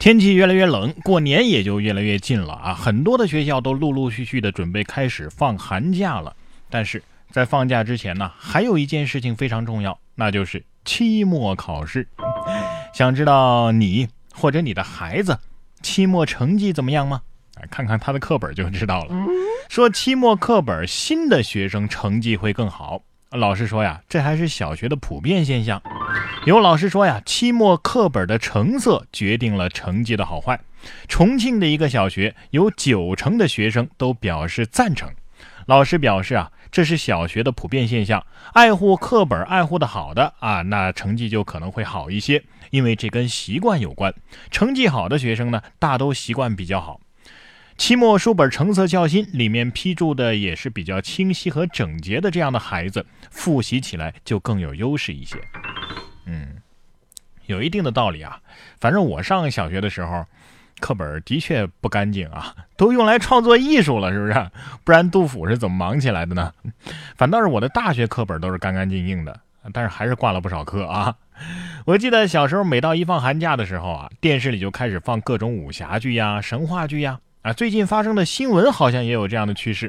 天气越来越冷，过年也就越来越近了啊！很多的学校都陆陆续续的准备开始放寒假了。但是在放假之前呢，还有一件事情非常重要，那就是期末考试。想知道你或者你的孩子期末成绩怎么样吗？哎，看看他的课本就知道了。说期末课本新的学生成绩会更好。老师说呀，这还是小学的普遍现象。有老师说呀，期末课本的成色决定了成绩的好坏。重庆的一个小学有九成的学生都表示赞成。老师表示啊，这是小学的普遍现象，爱护课本爱护的好的啊，那成绩就可能会好一些，因为这跟习惯有关。成绩好的学生呢，大都习惯比较好。期末书本成色较新，里面批注的也是比较清晰和整洁的，这样的孩子复习起来就更有优势一些。嗯，有一定的道理啊。反正我上小学的时候，课本的确不干净啊，都用来创作艺术了，是不是？不然杜甫是怎么忙起来的呢？反倒是我的大学课本都是干干净净的，但是还是挂了不少科啊。我记得小时候，每到一放寒假的时候啊，电视里就开始放各种武侠剧呀、神话剧呀。啊，最近发生的新闻好像也有这样的趋势。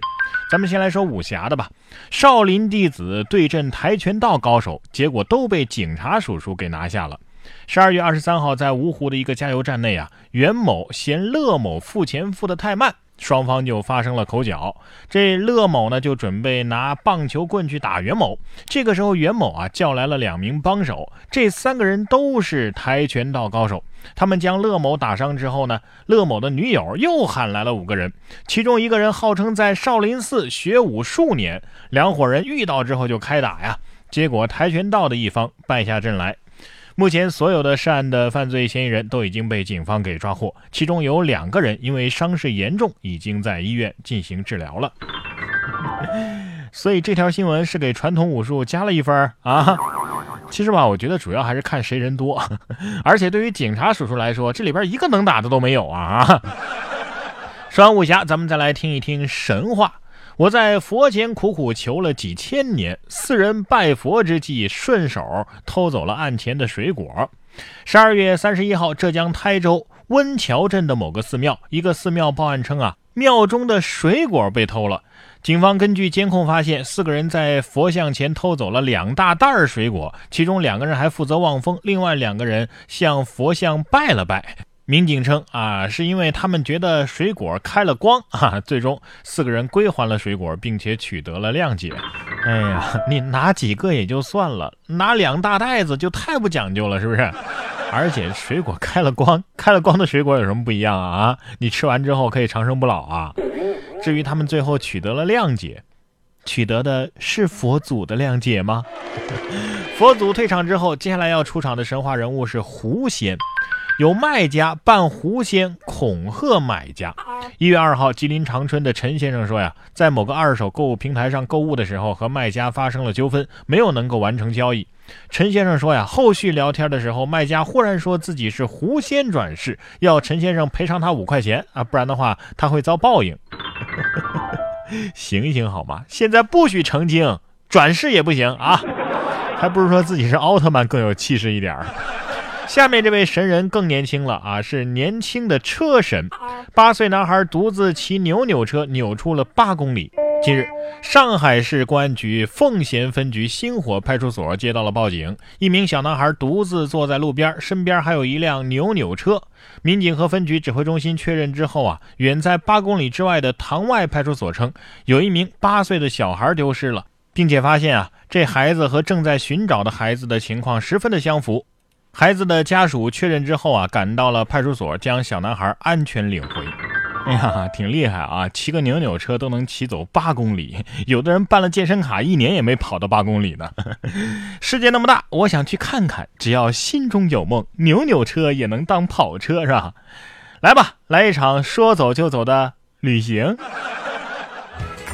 咱们先来说武侠的吧。少林弟子对阵跆拳道高手，结果都被警察叔叔给拿下了。十二月二十三号，在芜湖的一个加油站内啊，袁某嫌乐某付钱付的太慢。双方就发生了口角，这乐某呢就准备拿棒球棍去打袁某。这个时候，袁某啊叫来了两名帮手，这三个人都是跆拳道高手。他们将乐某打伤之后呢，乐某的女友又喊来了五个人，其中一个人号称在少林寺学武数年。两伙人遇到之后就开打呀，结果跆拳道的一方败下阵来。目前，所有的涉案的犯罪嫌疑人都已经被警方给抓获，其中有两个人因为伤势严重，已经在医院进行治疗了。所以这条新闻是给传统武术加了一分啊。其实吧，我觉得主要还是看谁人多，而且对于警察叔叔来说，这里边一个能打的都没有啊。说完武侠，咱们再来听一听神话。我在佛前苦苦求了几千年，四人拜佛之际，顺手偷走了案前的水果。十二月三十一号，浙江台州温桥镇的某个寺庙，一个寺庙报案称啊，庙中的水果被偷了。警方根据监控发现，四个人在佛像前偷走了两大袋水果，其中两个人还负责望风，另外两个人向佛像拜了拜。民警称啊，是因为他们觉得水果开了光啊，最终四个人归还了水果，并且取得了谅解。哎呀，你拿几个也就算了，拿两大袋子就太不讲究了，是不是？而且水果开了光，开了光的水果有什么不一样啊？啊，你吃完之后可以长生不老啊。至于他们最后取得了谅解，取得的是佛祖的谅解吗？佛祖退场之后，接下来要出场的神话人物是狐仙。有卖家扮狐仙恐吓买家。一月二号，吉林长春的陈先生说呀，在某个二手购物平台上购物的时候，和卖家发生了纠纷，没有能够完成交易。陈先生说呀，后续聊天的时候，卖家忽然说自己是狐仙转世，要陈先生赔偿他五块钱啊，不然的话他会遭报应。醒醒好吗？现在不许成精，转世也不行啊，还不如说自己是奥特曼更有气势一点儿。下面这位神人更年轻了啊，是年轻的车神。八岁男孩独自骑扭扭车扭出了八公里。近日，上海市公安局奉贤分局星火派出所接到了报警，一名小男孩独自坐在路边，身边还有一辆扭扭车。民警和分局指挥中心确认之后啊，远在八公里之外的塘外派出所称，有一名八岁的小孩丢失了，并且发现啊，这孩子和正在寻找的孩子的情况十分的相符。孩子的家属确认之后啊，赶到了派出所，将小男孩安全领回。哎呀，挺厉害啊！骑个扭扭车都能骑走八公里，有的人办了健身卡，一年也没跑到八公里呢。世界那么大，我想去看看。只要心中有梦，扭扭车也能当跑车，是吧？来吧，来一场说走就走的旅行。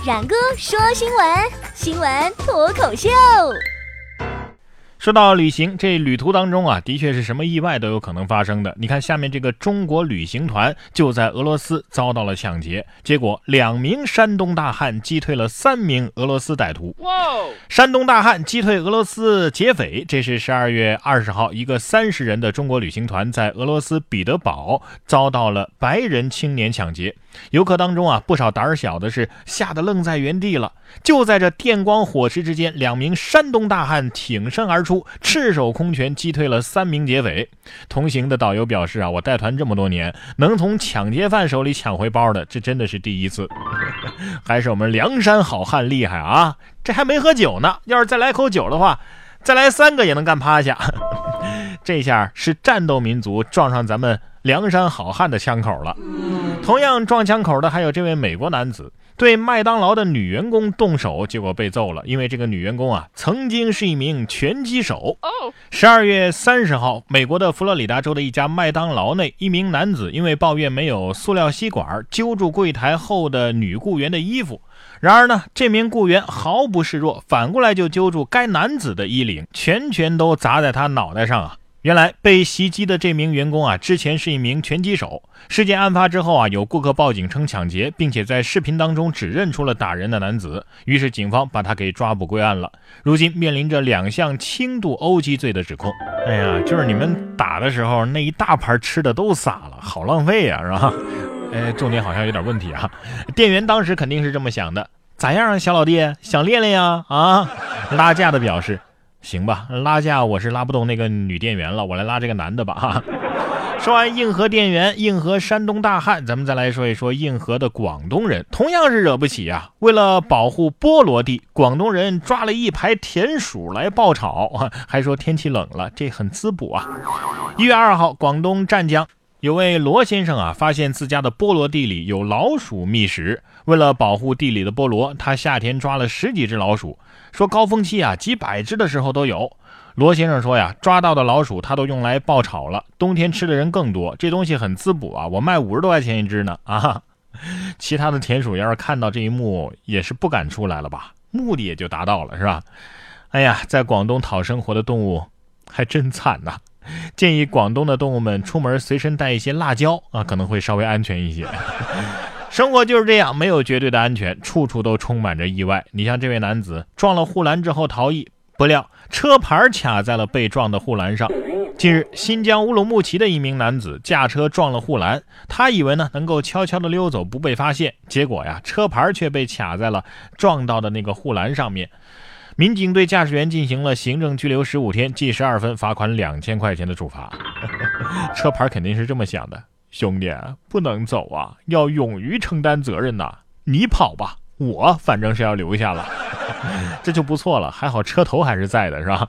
冉哥说新闻，新闻脱口秀。说到旅行，这旅途当中啊，的确是什么意外都有可能发生的。你看下面这个中国旅行团就在俄罗斯遭到了抢劫，结果两名山东大汉击退了三名俄罗斯歹徒。哇！山东大汉击退俄罗斯劫匪，这是十二月二十号，一个三十人的中国旅行团在俄罗斯彼得堡遭到了白人青年抢劫。游客当中啊，不少胆儿小的是吓得愣在原地了。就在这电光火石之间，两名山东大汉挺身而出，赤手空拳击退了三名劫匪。同行的导游表示啊，我带团这么多年，能从抢劫犯手里抢回包的，这真的是第一次。还是我们梁山好汉厉害啊！这还没喝酒呢，要是再来口酒的话，再来三个也能干趴下。这下是战斗民族撞上咱们梁山好汉的枪口了。同样撞枪口的还有这位美国男子，对麦当劳的女员工动手，结果被揍了。因为这个女员工啊，曾经是一名拳击手。十二月三十号，美国的佛罗里达州的一家麦当劳内，一名男子因为抱怨没有塑料吸管，揪住柜台后的女雇员的衣服。然而呢，这名雇员毫不示弱，反过来就揪住该男子的衣领，拳拳都砸在他脑袋上啊！原来被袭击的这名员工啊，之前是一名拳击手。事件案发之后啊，有顾客报警称抢劫，并且在视频当中指认出了打人的男子。于是警方把他给抓捕归案了。如今面临着两项轻度殴击罪的指控。哎呀，就是你们打的时候那一大盘吃的都撒了，好浪费呀，是吧？哎，重点好像有点问题啊。店员当时肯定是这么想的：咋样啊，小老弟，想练练呀？啊，拉架的表示。行吧，拉架我是拉不动那个女店员了，我来拉这个男的吧。哈，说完硬核店员，硬核山东大汉，咱们再来说一说硬核的广东人，同样是惹不起啊。为了保护菠萝地，广东人抓了一排田鼠来爆炒，还说天气冷了，这很滋补啊。一月二号，广东湛江。有位罗先生啊，发现自家的菠萝地里有老鼠觅食。为了保护地里的菠萝，他夏天抓了十几只老鼠，说高峰期啊，几百只的时候都有。罗先生说呀，抓到的老鼠他都用来爆炒了，冬天吃的人更多。这东西很滋补啊，我卖五十多块钱一只呢啊！其他的田鼠要是看到这一幕，也是不敢出来了吧？目的也就达到了，是吧？哎呀，在广东讨生活的动物还真惨呐。建议广东的动物们出门随身带一些辣椒啊，可能会稍微安全一些。生活就是这样，没有绝对的安全，处处都充满着意外。你像这位男子撞了护栏之后逃逸，不料车牌卡在了被撞的护栏上。近日，新疆乌鲁木齐的一名男子驾车撞了护栏，他以为呢能够悄悄的溜走不被发现，结果呀车牌却被卡在了撞到的那个护栏上面。民警对驾驶员进行了行政拘留十五天、记十二分、罚款两千块钱的处罚。车牌肯定是这么想的，兄弟不能走啊，要勇于承担责任呐！你跑吧，我反正是要留下了，这就不错了。还好车头还是在的，是吧？